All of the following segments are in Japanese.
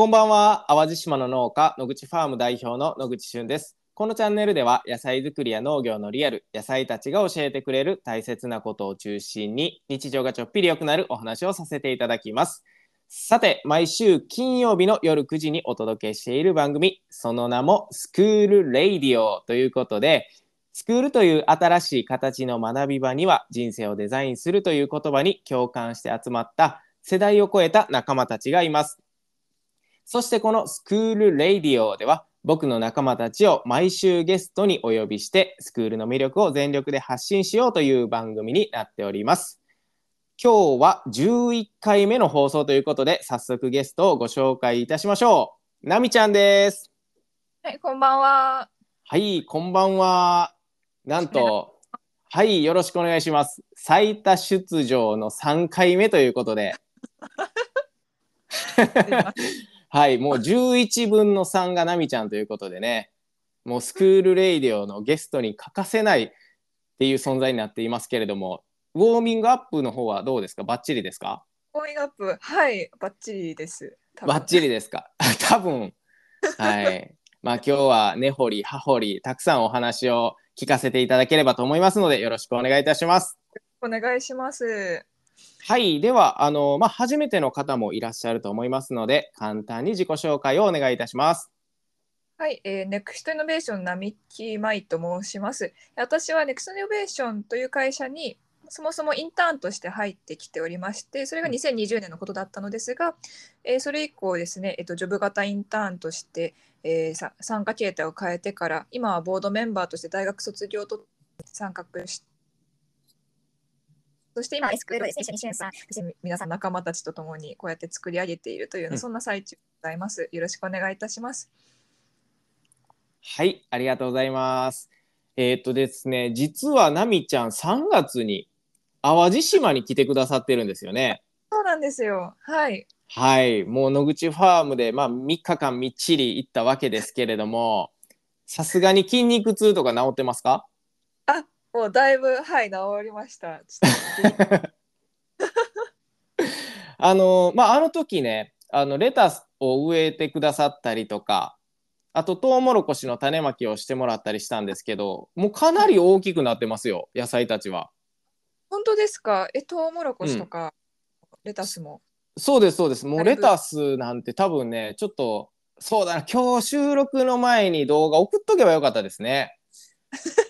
こんばんは。淡路島の農家野口ファーム代表の野口俊です。このチャンネルでは野菜作りや農業のリアル野菜たちが教えてくれる大切なことを中心に日常がちょっぴり良くなるお話をさせていただきます。さて毎週金曜日の夜9時にお届けしている番組その名もスクールレイディオということでスクールという新しい形の学び場には人生をデザインするという言葉に共感して集まった世代を超えた仲間たちがいます。そしてこのスクールレイディオでは僕の仲間たちを毎週ゲストにお呼びしてスクールの魅力を全力で発信しようという番組になっております。今日は11回目の放送ということで早速ゲストをご紹介いたしましょう。なみちゃんです。はい、こんばんは。はい、こんばんは。なんと、はい、よろしくお願いします。最多出場の3回目ということで。はい、もう11分の3がナミちゃんということでね、もうスクールレイディオのゲストに欠かせないっていう存在になっていますけれども、ウォーミングアップの方はどうですか？バッチリですか？ウォーミングアップ、はい、バッチリです。バッチリですか？多分、はい。まあ今日は根掘り葉掘りたくさんお話を聞かせていただければと思いますのでよろしくお願いいたします。お願いします。はい、ではあのまあ初めての方もいらっしゃると思いますので簡単に自己紹介をお願いいたします。はい、えー、ネクストイノベーション並木舞と申します。私はネクストイノベーションという会社にそもそもインターンとして入ってきておりまして、それが2020年のことだったのですが、えー、それ以降ですね、えっと、ジョブ型インターンとして、えー、参加形態を変えてから、今はボードメンバーとして大学卒業と参画して、そして今、エスクールですね、一緒にしゅんさん、皆さん仲間たちと共にこうやって作り上げているという、うん、そんな最中でございます。よろしくお願いいたします。はい、ありがとうございます。えー、っとですね、実はナミちゃん3月に淡路島に来てくださってるんですよね。そうなんですよ。はい。はい、もう野口ファームでまあ3日間みっちり行ったわけですけれども、さすがに筋肉痛とか治ってますか？あ、もうだいぶはい治りました。あのまああの時ねあのレタスを植えてくださったりとかあとトウモロコシの種まきをしてもらったりしたんですけどもうかなり大きくなってますよ野菜たちは。本当ですか？えトウモロコシとか、うん、レタスも？そうですそうですもうレタスなんて多分ねちょっとそうだな今日収録の前に動画送っとけばよかったですね。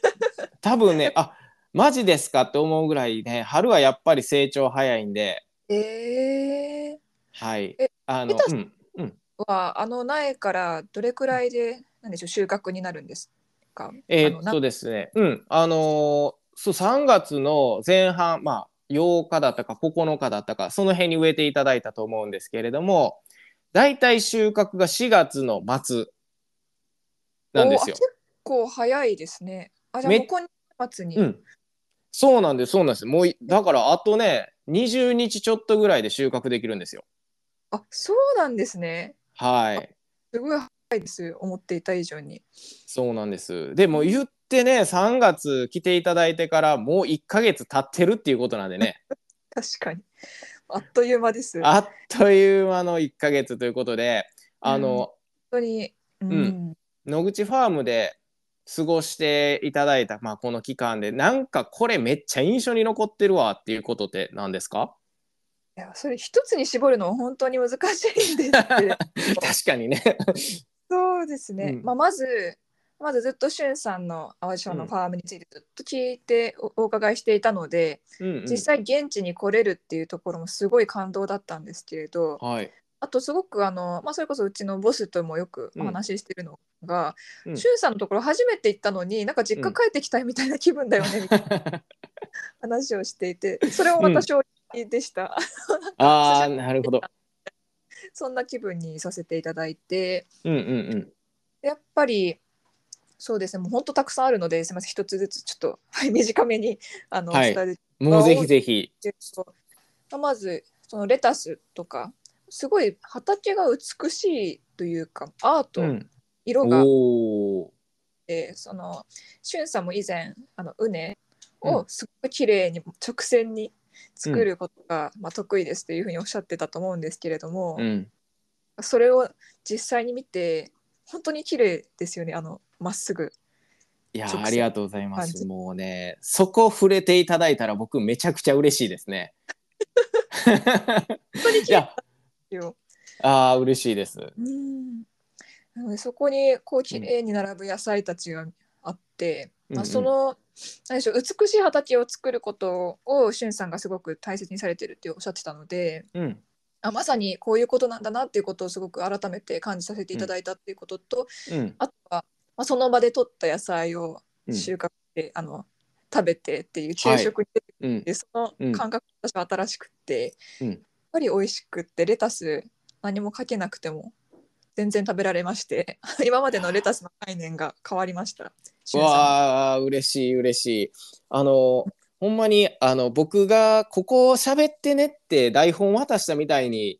多分ねあマジですかって思うぐらいね春はやっぱり成長早いんで。えー、はい。えあのうんうん。はあの苗からどれくらいでなんでしょう収穫になるんですか？えー、っとですね。うん。あのー、そう3月の前半まあ8日だったか9日だったかその辺に植えていただいたと思うんですけれどもだいたい収穫が4月の末なんですよ。結構早いですね。あじゃあもう今月に、うん、そうなんですそうなんです。もうだからあとね20日ちょっとぐらいで収穫できるんですよ。あそうなんですね。はい。すごい早いです思っていた以上に。そうなんです。でも言ってね3月来ていただいてからもう1か月経ってるっていうことなんでね。確かに。あっという間です。あっという間の1か月ということであの、うん、本当に、うん、うん、野口ファームで過ごしていただいた、まあ、この期間でなんかこれめっちゃ印象に残ってるわっていうことって何ですか？いやそれ一つに絞るのは本当に難しいんです 確かにね。そうですね、うん、まあ、まずまずずっとしゅんさんの淡路島のファームについてずっと聞いてお伺いしていたので、うんうん、実際現地に来れるっていうところもすごい感動だったんですけれど、はい、あとすごくあの、まあ、それこそうちのボスともよくお話ししてるのが、うん、しゅんさんのところ初めて行ったのになんか実家帰ってきたみたいな気分だよね、みたいな 話をしていてそれもまた衝撃でした。うん、ああ なるほど。そんな気分にさせていただいて、うんうんうん、やっぱりそうですねもう本当たくさんあるのですみません一つずつちょっと、はい、短めにあの、はい、伝えるもうぜひぜひ。まずそのレタスとかすごい畑が美しいというかアート、うん、色が、えー、そのしゅんさんも以前あの畝をすごく綺麗に直線に作ることが、うん、まあ、得意ですというふうにおっしゃってたと思うんですけれども、うん、それを実際に見て本当に綺麗ですよねあのまっすぐ。いやありがとうございます。もうね、そこ触れていただいたら僕めちゃくちゃ嬉しいですね。本当にい綺麗や、よ。ああ嬉しいです。うん。なのでそこにこう綺麗に並ぶ野菜たちがあって、まあ、うん。うんその何でしょう美しい畑を作ることをしゅんさんがすごく大切にされてるっておっしゃってたのでうん、あまさにこういうことなんだなっていうことをすごく改めて感じさせていただいたっていうことと、うん、あとは、まあ、その場で採った野菜をうん。収穫して、あの食べてっていう昼食に出てくうん、る、その感覚が私は新しくって、ぱり美味しくってレタス何もかけなくても全然食べられまして 今までのレタスの概念が変わりました。わあ嬉しい嬉しい。あのほんまにあの僕がここ喋ってねって台本渡したみたいに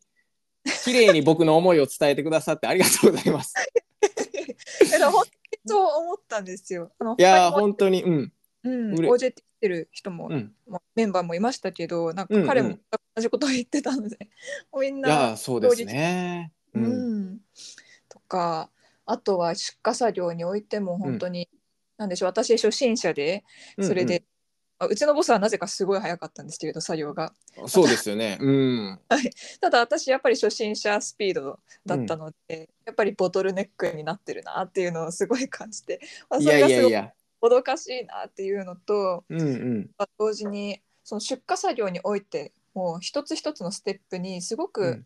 綺麗に僕の思いを伝えてくださってありがとうございます。本当にそう思ったんですよ。いや本当にうんうん、OJT 来てる人も、うん。まあメンバーもいましたけどなんうんうん。か彼も同じことを言ってたので、みんいなそうですね。ううん。ん。とかあとは出荷作業においても本当に、なんでしょう私初心者でそれで、うあうちのボスはなぜかすごい早かったんですけれど作業が。うんそうですよね。うん。ただ私やっぱり初心者スピードだったので、やっぱりボトルネックになってるなっていうのをすごい感じて、まあそれがす。もどかしいなっていうのとうんうん同時にその出荷作業においてもう一つ一つのステップにすごく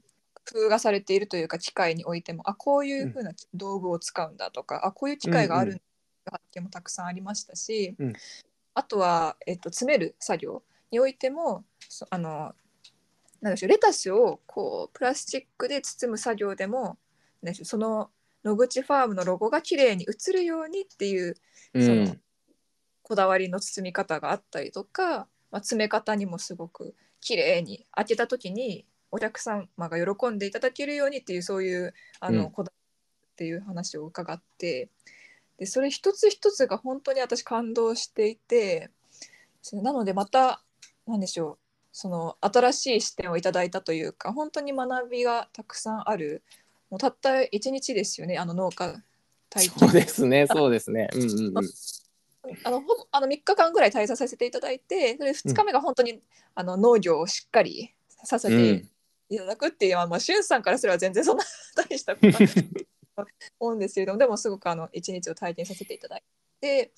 工夫がされているというか機械においてもあこういうふうな道具を使うんだとか、あこういう機械があるんだという発見もたくさんありましたし、うんあとは、えっと、詰める作業においてもあのなんでしょうレタスをこうプラスチックで包む作業でもなんでしょうその野口ファームのロゴが綺麗に映るようにっていうそのこだわりの包み方があったりとか、まあ、詰め方にもすごく綺麗に開けた時にお客様が喜んでいただけるようにっていうそういうあの、うんこだわりっていう話を伺ってでそれ一つ一つが本当に私感動していてそなのでまた何でしょうその新しい視点をいただいたというか本当に学びがたくさんあるもうたった1日ですよねあの農家体験そうですねそうですね。うんうんうん。あのほぼあの3日間ぐらい滞在させていただいてそれ2日目が本当に、あの農業をしっかりさせてうんいただくっていうのは、まあ、しゅんさんからすれば全然そんな大したことないと思うんですけれどもでもすごくあの1日を体験させていただいて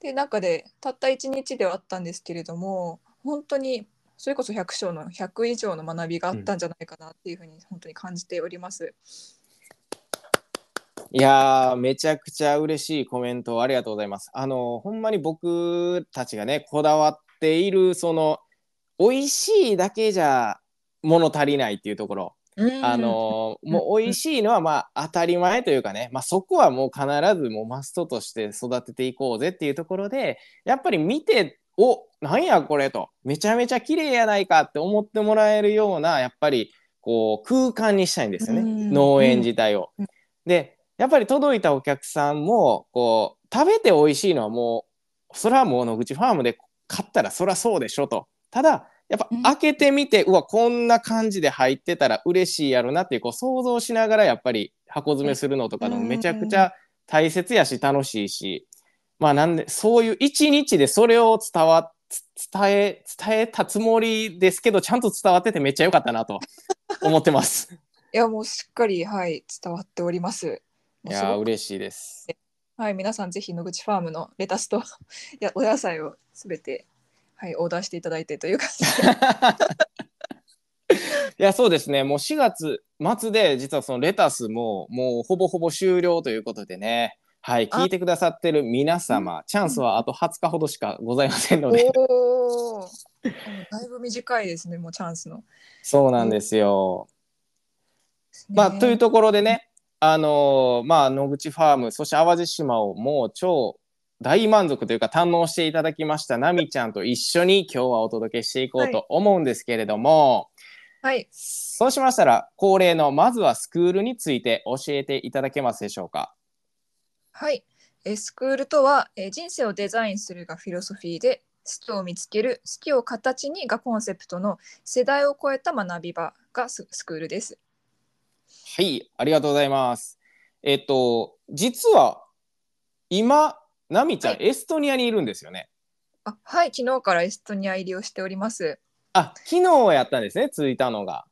で中でたった1日ではあったんですけれども本当にそれこそ100章の100以上の学びがあったんじゃないかなっていうふうに本当に感じております。いやーめちゃくちゃ嬉しいコメントをありがとうございます。あのほんまに僕たちがねこだわっているその美味しいだけじゃ物足りないっていうところ、あのもう美味しいのはまあ当たり前というかね、まあ、そこはもう必ずもうマストとして育てていこうぜっていうところでやっぱり見ておなんやこれと。めちゃめちゃ綺麗やないかって思ってもらえるようなやっぱりこう空間にしたいんですよね、うん。農園自体を。うん。でやっぱり届いたお客さんもこう食べて美味しいのはもうそれはもう野口ファームで買ったらそりゃそうでしょと。ただやっぱうん開けてみて、うわこんな感じで入ってたら嬉しいやろなっていうこう想像しながらやっぱり箱詰めするのとかのうんめちゃくちゃ大切やし楽しいしまあなんでそういう一日でそれを伝わつ伝え伝えたつもりですけどちゃんと伝わっててめっちゃ良かったなと思ってます。いやもうしっかりはい伝わっております。いやー嬉しいです。はい、皆さんぜひ野口ファームのレタスと いやお野菜をすべて、はい、オーダーしていただいてという感じで。いやそうですね。もう4月末で実はそのレタスももうほぼほぼ終了ということでね。はいあ。聞いてくださってる皆様チャンスはあと20日ほどしかございませんので。だいぶ短いですねもうチャンスの。そうなんですよ。まあというところでねあのーまあ野口ファームそして淡路島をもう超大満足というか堪能していただきましたナミちゃんと一緒に今日はお届けしていこうと思うんですけれども、はいそうしましたら恒例のまずはスクールについて教えていただけますでしょうか？はい、えースクールとは、えー人生をデザインするがフィロソフィーで好きを見つける好きを形にがコンセプトの世代を超えた学び場がススクールです。はい、ありがとうございます。えっと、実は今、ナミちゃん、はエストニアにいるんですよね。あはい、昨日からエストニア入りをしております。あ、昨日やったんですね、着いたのが。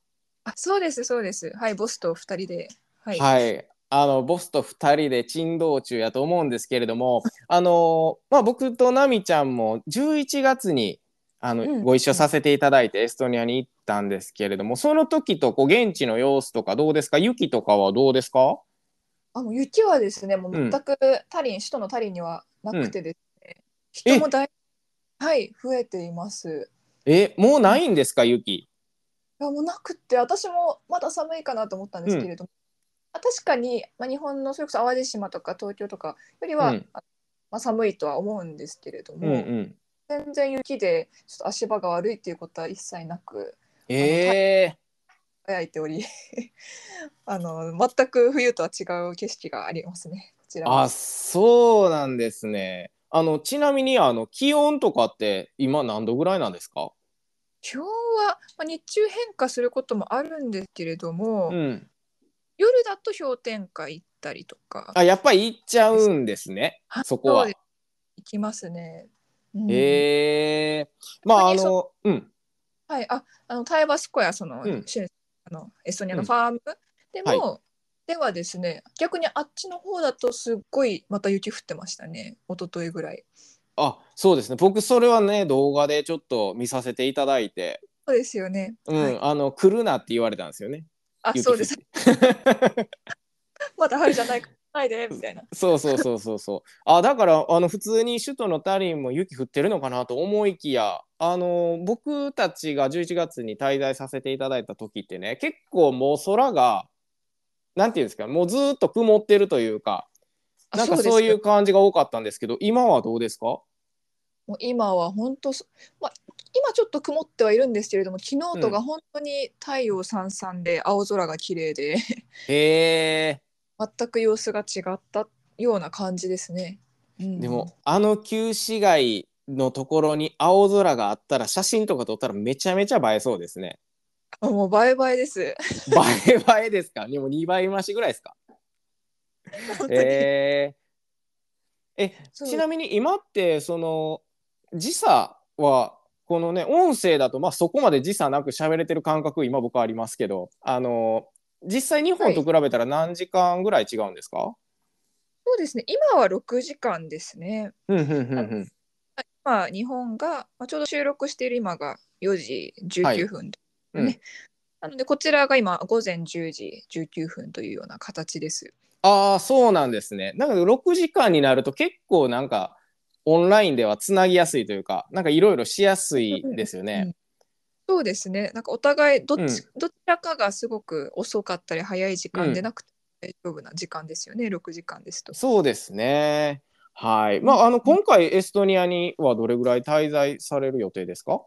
あ、そうです、そうです。はい、ボスと二人で。はい。はい。あのボスと2人で珍道中やと思うんですけれどもあの、まあ、僕とナミちゃんも11月にあの、うんご一緒させていただいてエストニアに行ったんですけれどもその時とこう現地の様子とかどうですか？雪とかはどうですか？あもう雪はですね、もううん全くタリン、首都のタリンにはなくてですね、人もだいはい、増えています。えもうないんですか雪？いやもうなくって私もまだ寒いかなと思ったんですけれども、あ確かに、まあ、日本のそれこそ淡路島とか東京とかよりは、うん。あまあ、寒いとは思うんですけれども、うんうん。全然雪でちょっと足場が悪いっていうことは一切なくえ輝いており あの全く冬とは違う景色がありますね。こちー、らは。あそうなんですね。あのちなみにあの気温とかって今何度ぐらいなんですか？今日は、まあ、日中変化することもあるんですけれども、うん。夜だと氷点下行ったりとか。あやっぱり行っちゃうんですね。はいそこは。行きますね。うん。ええまああのうんはい、ああのタイバスコヤその,、うん。あのエストニアうん。のファーム。でも、はではですね逆にあっちの方だとすっごいまた雪降ってましたね。一昨日ぐらい。あそうですね。僕それはね動画でちょっと見させていただいて。そうですよね、うん、はい。あの来るなって言われたんですよね。雪あそうです。また春じゃないかないでみたいな。そうそうそうそうそう。あだからあの普通に首都のタリンも雪降ってるのかなと思いきやあの僕たちが11月に滞在させていただいた時ってね結構もう空がなんていうんですかもうずーっと曇ってるというかあなんかそういう感じが多かったんですけど今はどうですか？もう今は本当そ、まあ、今ちょっと曇ってはいるんですけれども昨日とが本当に太陽さんさんで青空が綺麗で。へえ全く様子が違ったような感じですね。うんでもあの旧市街のところに青空があったら写真とか撮ったらめちゃめちゃ映えそうですね。あもうバイバイです。映え映えですか？でも2倍増しぐらいですか？えーえちなみに今ってその時差はこのね音声だとまあそこまで時差なく喋れてる感覚今僕はありますけどあの実際日本と比べたら何時間ぐらい違うんですか、そうですね今は6時間ですね。うんうんうんうんまあ日本が、まあ、ちょうど収録している今が4時19分、うんねなのでこちらが今午前10時19分というような形です。ああそうなんですね。なんか6時間になると結構なんかオンラインではつなぎやすいというかなんかいろいろしやすいですよね。そうですねなんかお互いどっち,、うんどちらかがすごく遅かったり早い時間でうんなくて大丈夫な時間ですよね、6時間ですと。そうですね。はい。まああの今回エストニアにはどれぐらい滞在される予定ですか？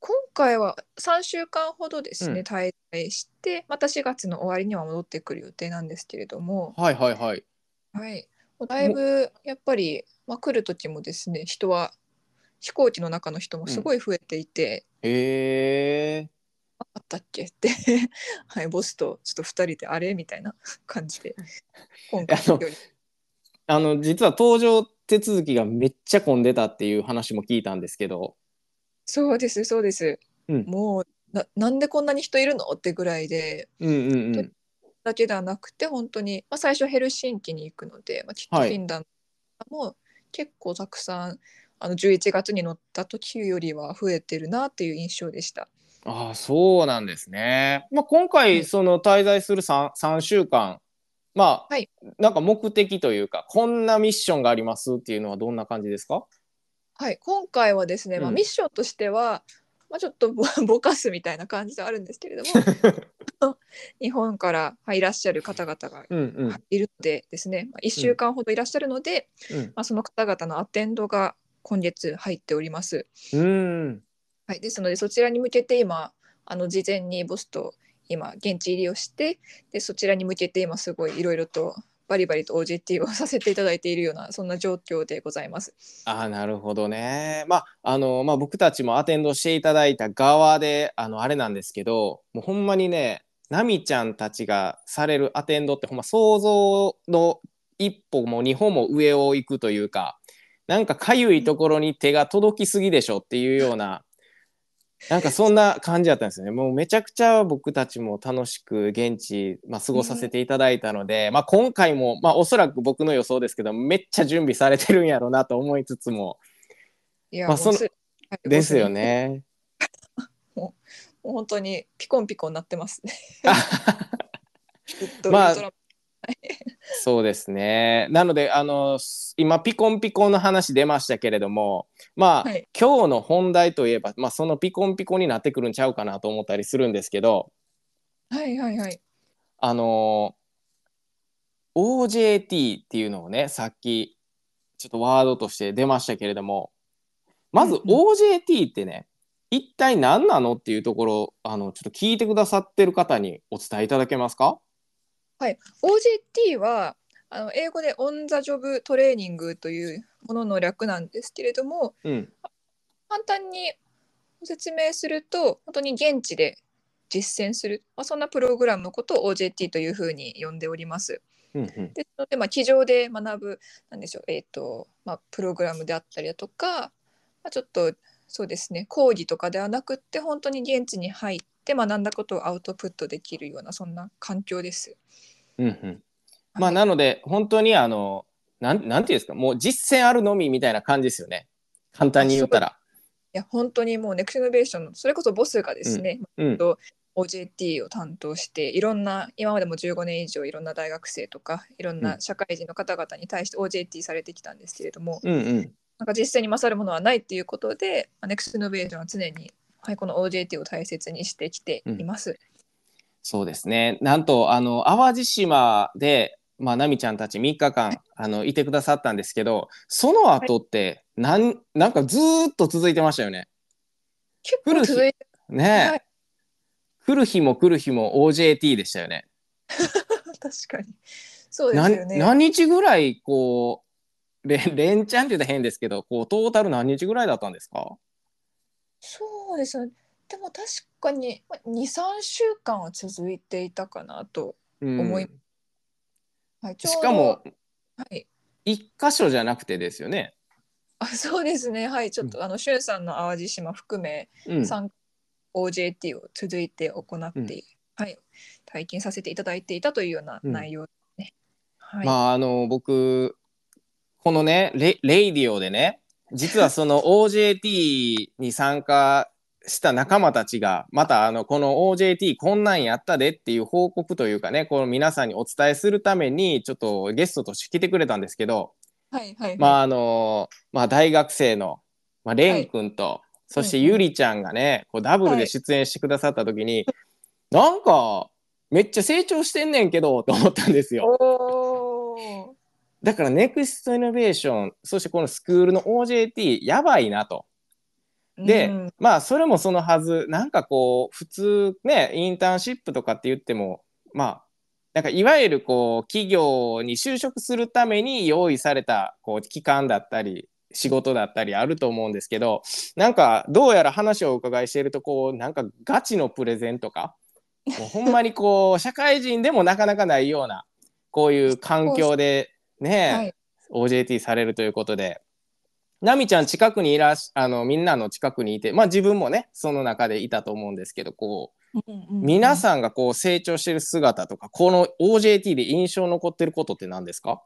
今回は3週間ほどですね、うん滞在してまた4月の終わりには戻ってくる予定なんですけれども、はいはいはい。はい、だいぶやっぱり、まあ、来る時もですね人は飛行機の中の人もすごい増えていて、へえ。あったっけ？って、はい、ボスとちょっと2人であれ？みたいな感じで。今回あのあの実は搭乗手続きがめっちゃ混んでたっていう話も聞いたんですけど。そうですそうです、うん。もうななんでこんなに人いるの？ってぐらいで。うんうんうん。だけではなくて本当に、まあ、最初ヘルシンキに行くので、まあ、きっとフはい。ィンランドも結構たくさんあの11月に乗った時よりは増えてるなっていう印象でした。ああそうなんですね。まあ、今は回いその滞在する 3, 3週間まあ、はい。なんか目的というかこんなミッションがありますっていうのはどんな感じですか？はい、今回はですね、まあ、うんミッションとしては、まあ、ちょっとぼ ぼかすみたいな感じではあるんですけれども 日本からはいいらっしゃる方々がうんうん。いるのでですね、まあ、1週間ほどいらっしゃるので、うん。まあ、その方々のアテンドが今月入っております。うんはい、ですのでそちらに向けて今あの事前にボスと今現地入りをしてでそちらに向けて今すごいいろいろとバリバリと OJT をさせていただいているようなそんな状況でございます。ああなるほどね。まああのまあ僕たちもアテンドしていただいた側であのあれなんですけどもうほんまにねナミちゃんたちがされるアテンドってほんま想像の一歩も二歩も上を行くというかなんかかゆいところに手が届きすぎでしょっていうようななんかそんな感じだったんですよね。もうめちゃくちゃ僕たちも楽しく現地、まあ、過ごさせていただいたので、まあ、今回も、まあ、おそらく僕の予想ですけどめっちゃ準備されてるんやろうなと思いつつもいや、まあそのですよ。ね。もう本当にピコンピコンなってますね。まあ そうですね。なのであの今ピコンピコンの話出ましたけれどもまあ、はい今日の本題といえば、まあ、そのピコンピコンになってくるんちゃうかなと思ったりするんですけどはいはいはい。あの OJT っていうのをねさっきちょっとワードとして出ましたけれどもまずうん OJT ってね、一体何なのっていうところあのちょっと聞いてくださってる方にお伝えいただけますか？OJT はあの英語でオン・ザ・ジョブ・トレーニングというものの略なんですけれどもうん。簡単にご説明すると本当に現地で実践する、まあ、そんなプログラムのことを OJT というふうに呼んでおります。うんうん。ですので、まあ、机上で学ぶなんでしょう、えーとまあ、プログラムであったりだとか、まあ、ちょっとそうですね講義とかではなくって本当に現地に入って学んだことをアウトプットできるようなそんな環境です。うんうん。まあなので本当にあのなんなんていうんですかもう実践あるのみみたいな感じですよね。簡単に言ったら。いや本当にもうネクストイノベーションのそれこそボスがですね、うん、OJT を担当していろんな今までも15年以上いろんな大学生とかいろんうなん。社会人の方々に対して OJT されてきたんですけれども、うんうん。なんか実践に勝るものはないっていうことでネクストイノベーションは常に、はい、この OJT を大切にしてきています。そうですね。なんと、あの、淡路島で、まあ、奈美ちゃんたち3日間、あの、いてくださったんですけど、その後って、なん、なんかずーっと続いてましたよね。結来る日構続いて、ねえ、はい来る日も来る日も OJT でしたよね。確かにそうですよね。何日ぐらい、こう、連連チャンって言ったら変ですけど、こう、トータル何日ぐらいだったんですか？そうですね。でも確かに23週間は続いていたかなと、うん。思いはい、ちょうどしかも、はい、一箇所じゃなくてですよね。あそうですね。はいちょっと、あのしゅんさんの淡路島含めうん。3 OJT を続いて行って、うん。はい、体験させていただいていたというようなうん。内容ですね。はい、まああの僕このねレレイディオでね実はその OJT に参加した仲間たちがまたあのこの OJT こんなんやったでっていう報告というかねこの皆さんにお伝えするためにちょっとゲストとして来てくれたんですけどはいはいはい。まああのまあ大学生の、まあ、レン君と、そしてゆりちゃんがねこうダブルで出演してくださった時に、なんかめっちゃ成長してんねんけどと思ったんですよ。だからネクストイノベーションそしてこのスクールの OJT やばいなと。で、うんまあそれもそのはずなんかこう普通ねインターンシップとかって言ってもまあなんかいわゆるこう企業に就職するために用意されたこう期間だったり仕事だったりあると思うんですけどなんかどうやら話をお伺いしているとこうなんかガチのプレゼンとかもうほんまにこう 社会人でもなかなかないようなこういう環境でね、はい。OJT されるということで。ナミちゃん近くにいらしあのみんなの近くにいてまあ自分もねその中でいたと思うんですけどこう皆さんがこう成長してる姿とかこの OJT で印象に残ってることって何ですか？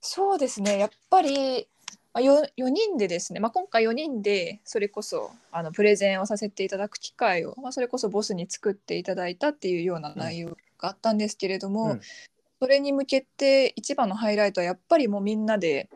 そうですね。やっぱりまあ 4, 4人でですね、まあ、今回4人でそれこそあのプレゼンをさせていただく機会を、まあ、それこそボスに作っていただいたっていうような内容があったんですけれども、うんそれに向けて一番のハイライトはやっぱりもうみんなで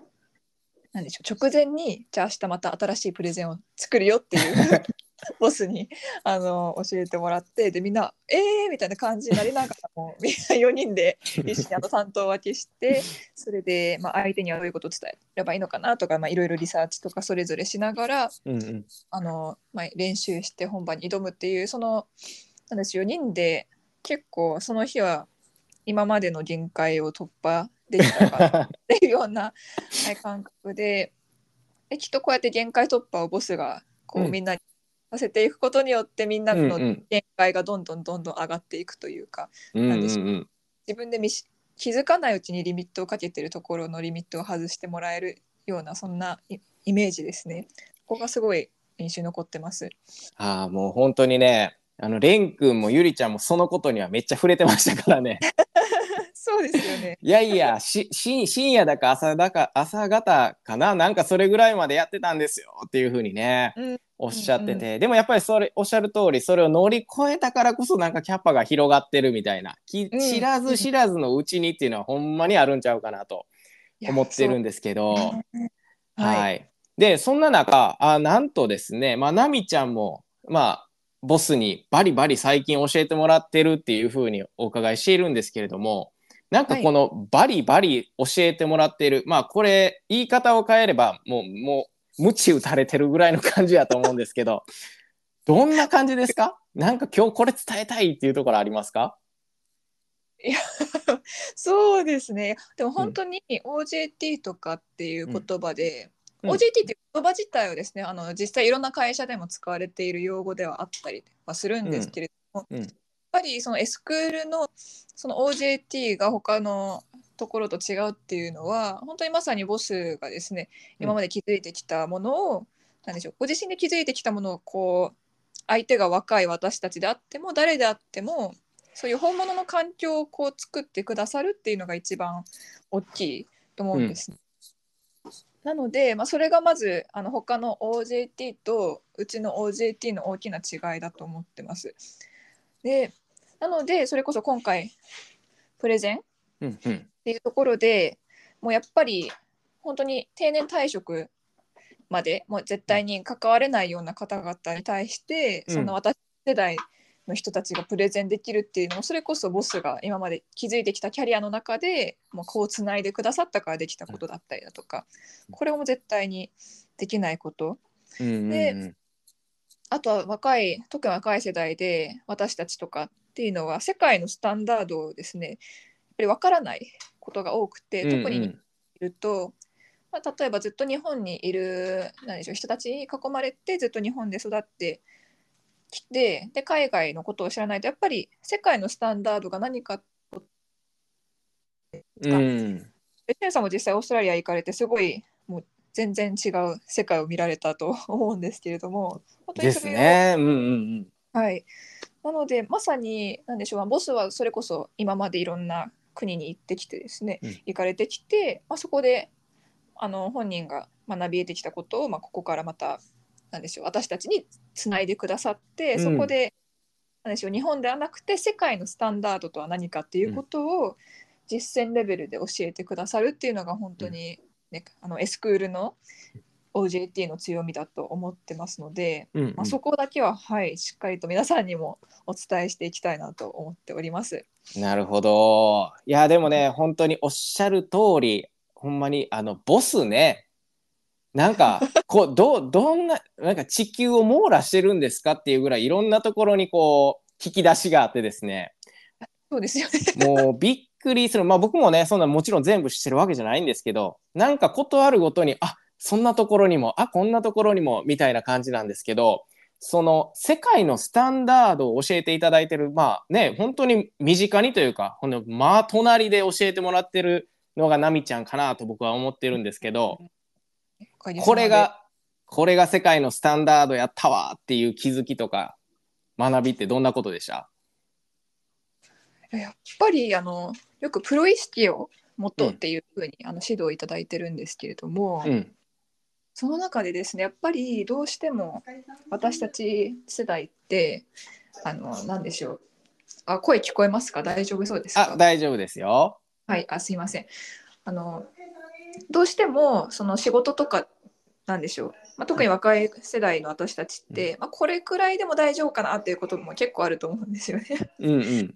なんでしょう直前にじゃあ明日また新しいプレゼンを作るよっていう ボスにあの教えてもらってでみんな「えー!」みたいな感じになりながらも みんな4人で一緒にあの担当分けしてそれで、まあ、相手にはどういうことを伝えればいいのかなとかまあいろいろリサーチとかそれぞれしながらうんうんあの、まあ、練習して本番に挑むっていうそのなんです4人で結構その日は今までの限界を突破できたかなっていうような はい感覚でできっとこうやって限界突破をボスがこう、うんみんなにさせていくことによってみんなの限界がどんどんどんどん上がっていくというか、うんなんでしょうんうん自分で見し気づかないうちにリミットをかけてるところのリミットを外してもらえるようなそんなイイメージですね。ここがすごい印象に残ってます。ああもう本当にねあのレン君もゆりちゃんもそのことにはめっちゃ触れてましたからね。そうですよね。いやいやしし深夜だか朝だか朝方かな？なんかそれぐらいまでやってたんですよっていうふうにね、うん。おっしゃってて、でもやっぱりそれおっしゃる通りそれを乗り越えたからこそなんかキャパが広がってるみたいな。きうん。知らず 知らずのうちにっていうのはほんまにあるんちゃうかなと思ってるんですけど。はい、はい。でそんな中あなんとですねまあ奈美ちゃんもまあボスにバリバリ最近教えてもらってるっていうふうにお伺いしているんですけれどもなんかこのバリバリ教えてもらってる、まあこれ言い方を変えればもうもう鞭打たれてるぐらいの感じやと思うんですけど どんな感じですか？なんか今日これ伝えたいっていうところありますか？そうですね。でも本当に OJT とかっていう言葉で、うん。OJT っていう言葉自体はですね、あの実際いろんな会社でも使われている用語ではあったりはするんですけれども、うん。うん。やっぱりその S クールのその OJT が他のところと違うっていうのは本当にまさにボスがですね今まで築いてきたものを、なんでしょうご自身で築いてきたものをこう相手が若い私たちであっても誰であってもそういう本物の環境をこう作ってくださるっていうのが一番大きいと思うんです。なので、まあ、それがまずあの他の OJT とうちの OJT の大きな違いだと思ってます。でなのでそれこそ今回プレゼンっうんうんていうところでもうやっぱり本当に定年退職までもう絶対に関われないような方々に対して、うんその私世代の人たちがプレゼンできるっていうのもそれこそボスが今まで築いてきたキャリアの中でもうこうつないでくださったからできたことだったりだとかこれも絶対にできないこと。うんうんであとは若い特に若い世代で私たちとかっていうのは世界のスタンダードをですねやっぱり分からないことが多くてうんうん。特にいると、まあ、例えばずっと日本にいる何でしょう人たちに囲まれてずっと日本で育ってきてで海外のことを知らないとやっぱり世界のスタンダードが何かうん。でシェンさんも実際オーストラリア行かれてすごいもう全然違う世界を見られたと 思うんですけれども本当ですにそれをね。うんうんはい、なのでまさに何でしょうボスはそれこそ今までいろんな国に行ってきてですね、うん。行かれてきて、まあ、そこであの本人が学び得てきたことを、まあ、ここからまた何でしょう私たちにつないでくださって、うんそこで何でしょう日本ではなくて世界のスタンダードとは何かっていうことを実践レベルで教えてくださるっていうのが本当に、ねあのエスクールの OJT の強みだと思ってますので。うんうんまあ、そこだけは、はい、しっかりと皆さんにもお伝えしていきたいなと思っております。なるほど。いや、でもね、本当におっしゃる通り、ほんまに、あの、ボスね、なんか、こう、どう、どんな、なんか地球を網羅してるんですかっていうぐらい、いろんなところにこう、引き出しがあってですね、そうですよね。もうびっくりする。まあ僕もね、そんなもちろん全部知ってるわけじゃないんですけど、なんかことあるごとに、あ、そんなところにも、あ、こんなところにも、みたいな感じなんですけど、その世界のスタンダードを教えていただいてる、まあね、本当に身近にというか、ほんのまあ隣で教えてもらってるのがナミちゃんかなと僕は思ってるんですけど、これが、これが世界のスタンダードやったわっていう気づきとか学びってどんなことでした？やっぱりあのよくプロ意識を持とうっていうふうに、あの指導をいただいてるんですけれども、うん。その中でですねやっぱりどうしても私たち世代ってあの何でしょうあ声聞こえますか？大丈夫そうですか？あ、大丈夫ですよ。はい、あすいません。あのどうしてもその仕事とかなんでしょう、まあ、特に若い世代の私たちって、まあ、これくらいでも大丈夫かなっていうことも結構あると思うんですよね。うんうん。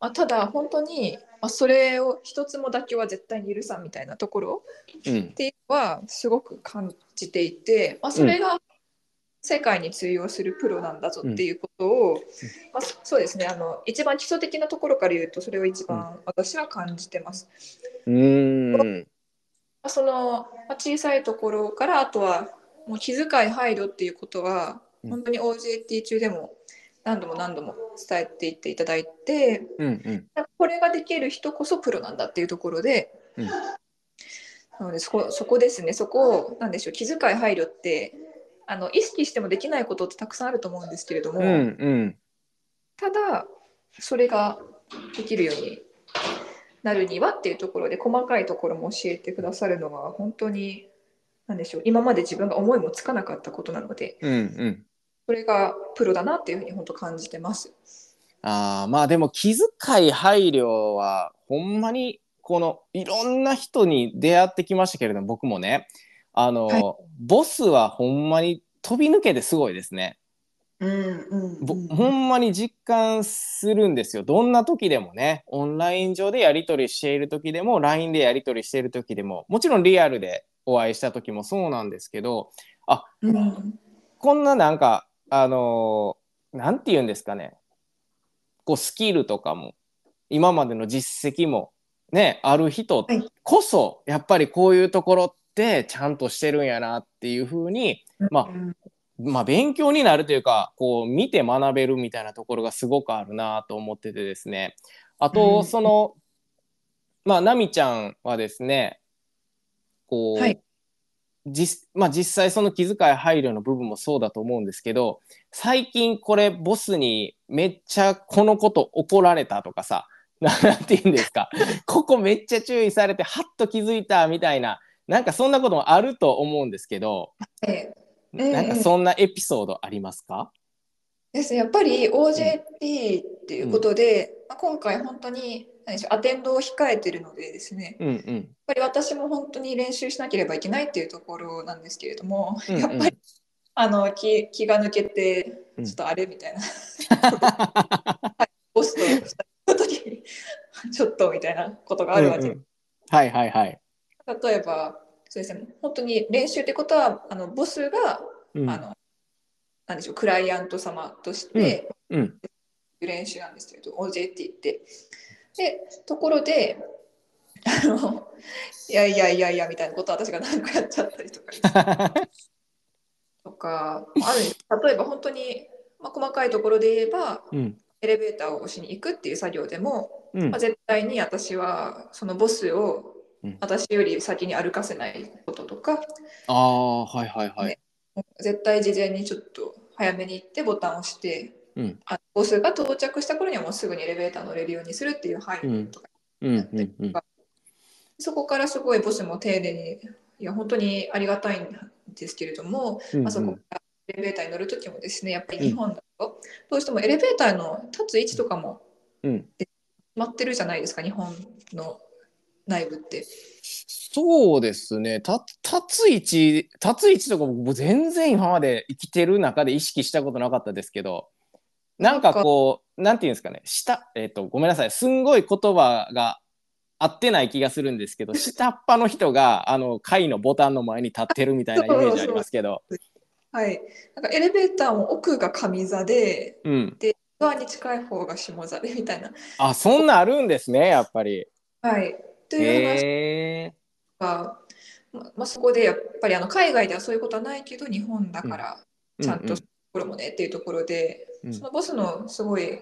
まあ、ただ本当に、まあ、それを一つも妥協は絶対に許さんみたいなところうんっ。ていうのはすごく感じていて、まあ、それが世界に通用するプロなんだぞっていうことを、まあ、そそうですねあの一番基礎的なところから言うとそれを一番私は感じてます。うーん。まあそのまあ小さいところからあとはもう気遣い配慮っていうことはうん。本当に OJT 中でも何度も何度も伝えていっていただいてうんうん。これができる人こそプロなんだっていうところで、うん。なのでそこそこですね。そこを何でしょう気遣い配慮ってあの意識してもできないことってたくさんあると思うんですけれども、うんうん。ただそれができるようになるにはっていうところで細かいところも教えてくださるのが本当に何でしょう今まで自分が思いもつかなかったことなのでうんうんそれがプロだなっていうふうに本当感じてます。ああまあでも気遣い配慮はほんまにこのいろんな人に出会ってきましたけれども僕もねあの、はいボスはほんまに飛び抜けてすごいですね。うんうんぼほんまに実感するんですよ。どんな時でもね、オンライン上でやり取りしている時でも、LINE でやり取りしている時でも、もちろんリアルでお会いした時もそうなんですけど、うん。こんななんか、あのーなんて言うんですかね、こうスキルとかも、今までの実績もね、ある人はい。こそ、やっぱりこういうところってちゃんとしてるんやなっていうふうに、まあうんまあ、勉強になるというかこう見て学べるみたいなところがすごくあるなと思っててですね。あと、うん。そのまあ奈美ちゃんはですねこう、はい。実まあ、実際その気遣い配慮の部分もそうだと思うんですけど最近これボスにめっちゃこのこと怒られたとかさな なんて言うんですか。ここめっちゃ注意されてはっと気づいたみたいななんかそんなこともあると思うんですけど、えええなんかそんなエピソードありますか、ですねやっぱり OJT っていうことで、まあ、今回本当に何でしょうアテンドを控えてるのでですねうんうん。やっぱり私も本当に練習しなければいけないっていうところなんですけれども、うんうん。やっぱりあの気気が抜けてうん。ちょっとあれみたいな、ボスとした時にちょっとみたいなことがあるわけ、うんうん。はいはいはい。例えばそうですね。本当に練習ってことはあのボスが、うん。あのなんでしょうクライアント様として、うん。練習なんですけれど OJT って。でところであのいやいやいやいやみたいなことを私が何かやっちゃったりとか。とかある例えば本当に、まあ、細かいところで言えばうん。エレベーターを押しに行くっていう作業でも、うん。まあ、絶対に私はそのボスをうん私より先に歩かせないこととか、ああはいはいはい。絶対事前にちょっと早めに行ってボタンを押して、うん。あボスが到着した頃にはもうすぐにエレベーター乗れるようにするっていう配慮とか、うん。うんうんそこからすごいボスも丁寧にいや本当にありがたいんですけれども、うんうん。まあ、そこからエレベーターに乗る時もですねやっぱり日本だとどうしてもエレベーターの立つ位置とかもうん。決まってるじゃないですか日本の内部って。そうですね。た立つ位置立つ位置とか僕全然今まで生きてる中で意識したことなかったですけど、なんかこうなんていうんですかね。下えっ、とごめんなさい。すんごい言葉が合ってない気がするんですけど、下っ端の人があの階のボタンの前に立ってるみたいなイメージありますけど、はい、なんかエレベーターも奥が上座でうん。ドアに近い方が下座でみたいな。あそんなあるんですねやっぱり。はい、という話。が、ままあ、そこでやっぱりあの海外ではそういうことはないけど日本だからちゃんところもねっていうところで、うん。そのボスのすごい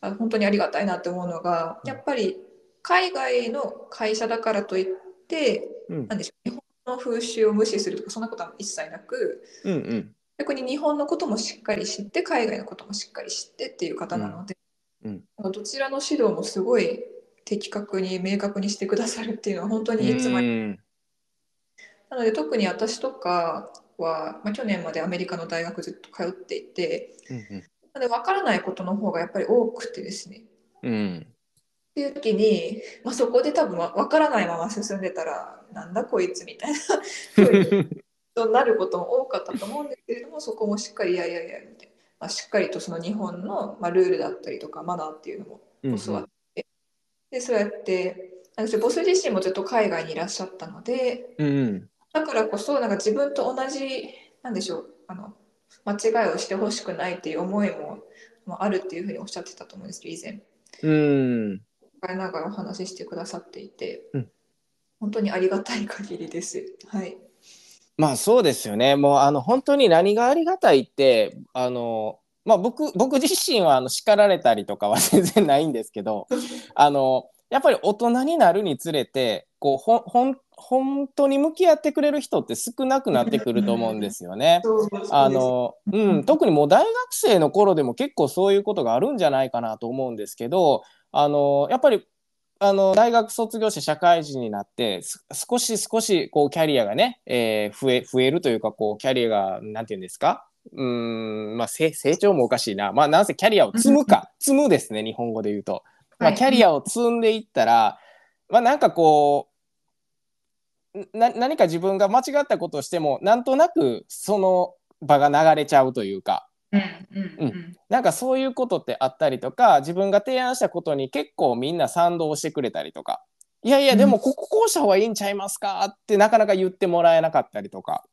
あ本当にありがたいなって思うのがやっぱり海外の会社だからといってうん。なんでしょう日本の風習を無視するとかそんなことは一切なくうんうん。逆に日本のこともしっかり知って海外のこともしっかり知ってっていう方なので、うん。どちらの指導もすごい的確に明確にしてくださるっていうのは本当にいつもうんなので特に私とかは、まあ、去年までアメリカの大学ずっと通っていてうんなので分からないことの方がやっぱり多くてですね。うん。っていう時に、まあ、そこで多分わ分からないまま進んでたらなんだこいつみたいな風になることも多かったと思うんですけれどもそこもしっかりいやいやいやみたいな、まあ、しっかりとその日本の、まあ、ルールだったりとかマナーっていうのもうん教わって、でそうやって私ボス自身もずっと海外にいらっしゃったのでうんだからこそなんか自分と同じなんでしょうあの間違いをしてほしくないっていう思いももあるっていうふうにおっしゃってたと思うんですけど以前。うん。ながらお話ししてくださっていて、うん。本当にありがたい限りです。はい、まあそうですよね。もうあの本当に何がありがたいってあのまあ僕 僕自身はあの叱られたりとかは 全然ないんですけど、あのやっぱり大人になるにつれてこうほほん本当に向き合ってくれる人って少なくなってくると思うんですよね。あのうん、特にもう大学生の頃でも結構そういうことがあるんじゃないかなと思うんですけどあのやっぱりあの大学卒業して社会人になって少し少しこうキャリアがね、えー、増え増えるというかこうキャリアがなんて言うんですか？うんまあ成長もおかしいな。まあなんせキャリアを積むか。積むですね日本語で言うと、まあ、キャリアを積んでいったら、まあなんかこうな何か自分が間違ったことをしてもなんとなくその場が流れちゃうというか、うんうんうん。なんかそういうことってあったりとか自分が提案したことに結構みんな賛同してくれたりとか。いやいやでもこここうした方がいいんちゃいますかってなかなか言ってもらえなかったりとか、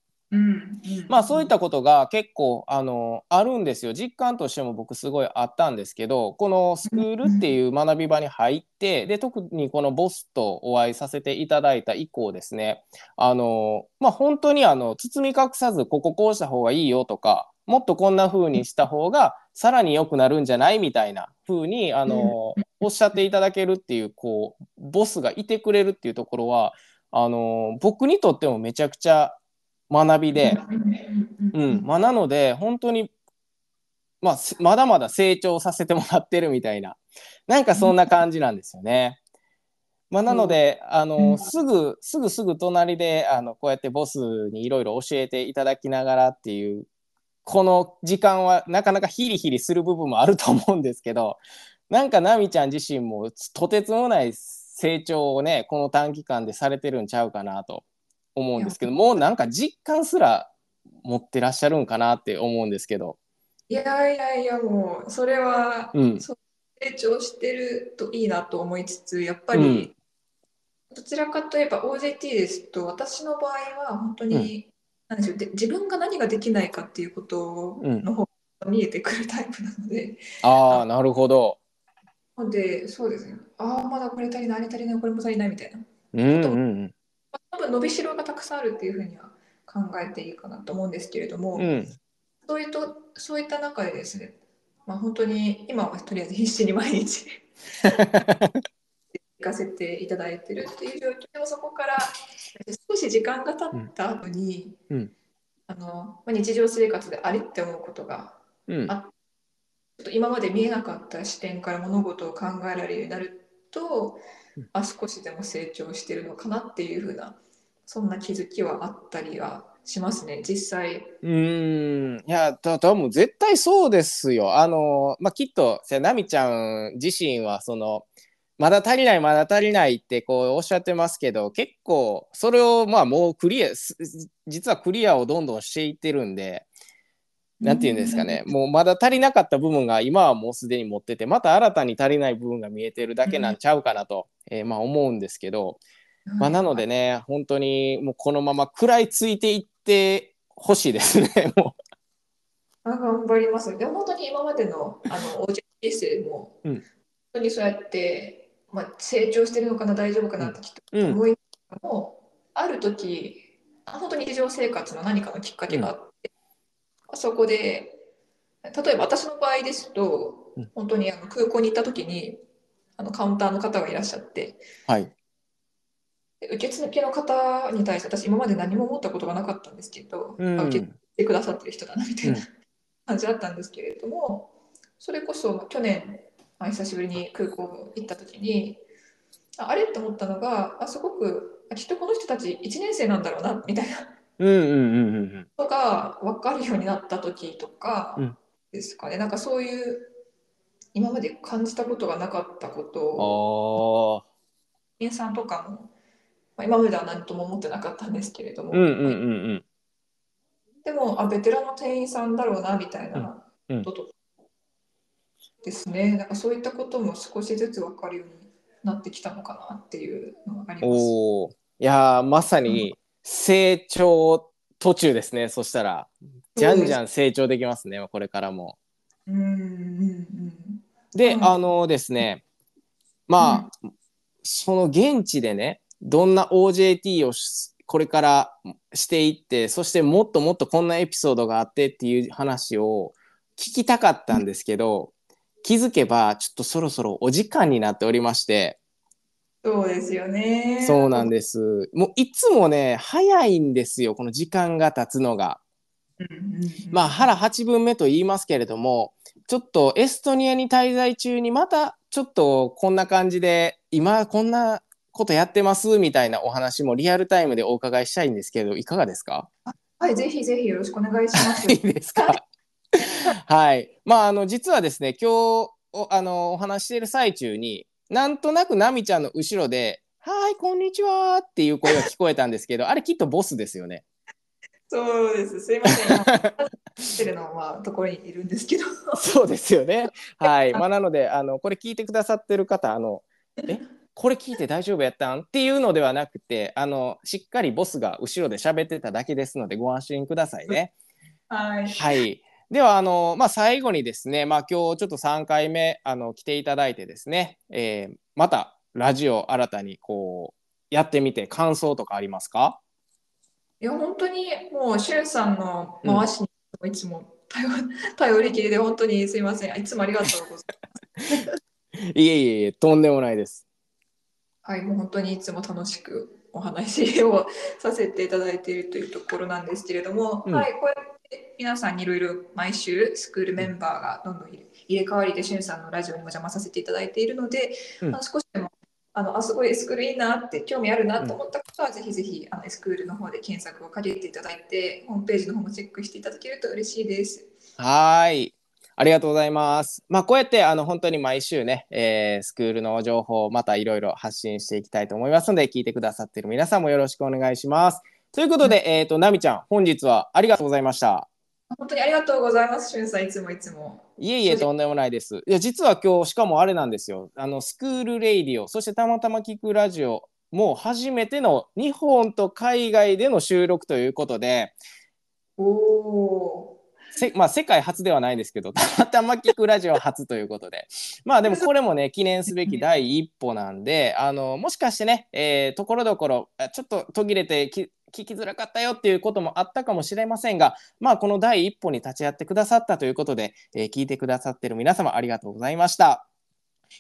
まあそういったことが結構あのあるんですよ。実感としても僕すごいあったんですけどこのスクールっていう学び場に入ってで特にこのボスとお会いさせていただいた以降ですね。あのまあ本当にあの包み隠さずこここうした方がいいよとかもっとこんな風にした方がさらに良くなるんじゃないみたいな風にあのおっしゃっていただけるっていうこうボスがいてくれるっていうところはあの僕にとってもめちゃくちゃ学びで、うんまあ、なので本当に、まあ、すまだまだ成長させてもらってるみたいな。なんかそんな感じなんですよね。まあ、なので、あのすぐすぐすぐ隣であのこうやってボスにいろいろ教えていただきながらっていうこの時間はなかなかヒリヒリする部分もあると思うんですけどなんか奈美ちゃん自身もとてつもない成長をねこの短期間でされてるんちゃうかなと思うんですけどもうなんか実感すら持ってらっしゃるんかなって思うんですけど。いやいやいやもうそれは、うん。成長してるといいなと思いつつやっぱり、うん。どちらかといえば OJT ですと私の場合は本当に、なんでしょうで自分が何ができないかっていうことの方が見えてくるタイプなので、ああなるほど。ほんでそうですね。ああまだこれ足りないあれ足りないこれも足りないみたいな。うんうん多分伸びしろがたくさんあるっていうふうには考えていいかなと思うんですけれども、うん。うんそういったそういった中でですね、まあ、本当に今はとりあえず必死に毎日行かせていただいてるっていう状況でもそこから少し時間が経った後に、うん。うん。あのまあ、日常生活であれって思うことがうん。あちょっと今まで見えなかった視点から物事を考えられるようになると、うん。あ少しでも成長してるのかなっていうふうなそんな気づきはあったりはしますね実際。うーんいやた多分絶対そうですよ。あのまあきっとせなみちゃん自身はそのまだ足りないまだ足りないってこうおっしゃってますけど結構それをまあもうクリアす実はクリアをどんどんしていってるんで。なんて言うんですかね、もうまだ足りなかった部分が今はもうすでに持っててまた新たに足りない部分が見えてるだけなんちゃうかなと、えーまあ思うんですけど、まあ、なのでね、本当にもうこのまま食らいついていってほしいですね、もあ頑張ります。でも本当に今までのあの OJ 人生も、うん本当にそうやって、まあ、成長してるのかな大丈夫かなってきっとう。うん、思いながらも、ある時あ本当に日常生活の何かのきっかけがあって、そこで例えば私の場合ですと、うん本当にあの空港に行った時にあのカウンターの方がいらっしゃってはい。で受付の方に対して私今まで何も思ったことがなかったんですけど、うん。あ受けてくださってる人だなみたいなうん。感じだったんですけれども、それこそ去年、まあ、久しぶりに空港行った時にああれって思ったのがあすごくあきっとこの人たち1年生なんだろうなみたいな。うんうんうんうんことが分かるようになった時とかうん。ですかね、なんかそういう今まで感じたことがなかったことうん。をさんとかも、まあ、今までは何とも思ってなかったんですけれども、うんうんうんうん。でもあベテランの店員さんだろうなみたいなうんこととですね、なんかそういったことも少しずつ分かるようになってきたのかなっていうのがあります。おお。いやーまさに成長途中ですね。そしたらじゃんじゃん成長できますね。これからも。うんうんうんで、うんあのですね、まあ、その現地でね、どんな OJT をしこれからしていってそしてもっともっとこんなエピソードがあってっていう話を聞きたかったんですけど気づけばちょっとそろそろお時間になっておりましてそうですよね。そうなんですもういつもね早いんですよこの時間が経つのが。まあ腹8分目と言いますけれどもちょっとエストニアに滞在中にまたちょっとこんな感じで今こんなことやってますみたいなお話もリアルタイムでお伺いしたいんですけどいかがですか？はい、ぜひぜひよろしくお願いします。いいですか？はいまああの実はですね今日おあのお話ししている最中になんとなくナミちゃんの後ろで「はいこんにちは」っていう声が聞こえたんですけど あれきっとボスですよね。そうです。すいません。今してるのはところにいるんですけど。そうですよね。はい。まあ、なので、あの、これ聞いてくださってる方、あの、え、これ聞いて大丈夫やったん？っていうのではなくて、あの、しっかりボスが後ろで喋ってただけですので、ご安心くださいね。はい。はい。では、あの、まあ、最後にですね、まあ、今日ちょっと3回目、あの、来ていただいてですね、えーまた、ラジオ新たに、こう、やってみて感想とかありますか？いや、本当にもう、しゅんさんの回しにいつも頼頼りきりで、本当にすいません。いつもありがとうございます。いえいえいえ、とんでもないです。はい、もう本当にいつも楽しくお話をさせていただいているというところなんですけれども、うんはい、こうやって皆さんにいろいろ毎週スクールメンバーがどんどん入れ替わりでしゅんさんのラジオにも邪魔させていただいているので、うんあの少しでもあのあすごいエスクールいいなって興味あるなと思った方は、ぜひぜひあのエスクールの方で検索をかけていただいてホームページの方もチェックしていただけると嬉しいです。はーい。ありがとうございます。まあ、こうやって、あの、本当に毎週ね、えースクールの情報をまたいろいろ発信していきたいと思いますので、聞いてくださっている皆さんもよろしくお願いします。ということで、えっ、と、ナミちゃん、本日はありがとうございました。本当にありがとうございます、しゅんさんいつもいつも。いえいえ、とんでもないです。いや、実は今日、しかもあれなんですよ。あの、スクールレイディオ、そしてたまたま聞くラジオ、もう初めての日本と海外での収録ということで、おおせまあ、世界初ではないですけど、たまたま聞くラジオ初ということで、まあでもこれもね、記念すべき第一歩なんで、あのもしかしてね、えーところどころ、ちょっと途切れてき聞きづらかったよっていうこともあったかもしれませんが、まあこの第一歩に立ち会ってくださったということで、えー聞いてくださってる皆様ありがとうございました。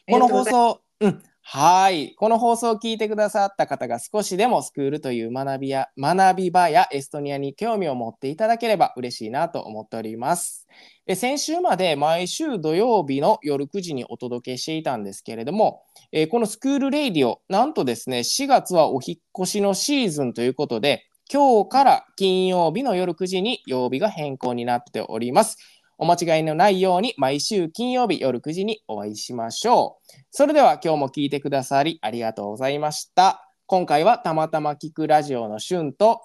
この放送、うん、はい。この放送を聞いてくださった方が少しでもスクールという学びや、学び場やエストニアに興味を持っていただければ嬉しいなと思っております。で先週まで毎週土曜日の夜9時にお届けしていたんですけれども、えーこのスクールレイディオ、なんとですね、4月はお引越しのシーズンということで、今日から金曜日の夜9時に曜日が変更になっております。お間違いのないように毎週金曜日夜9時にお会いしましょう。それでは今日も聞いてくださりありがとうございました。今回はたまたま聞くラジオのしゅんと、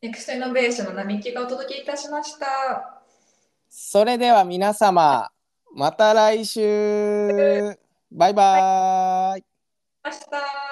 ネクストイノベーションの並木がお届けいたしました。それでは皆様、また来週バイバーイました。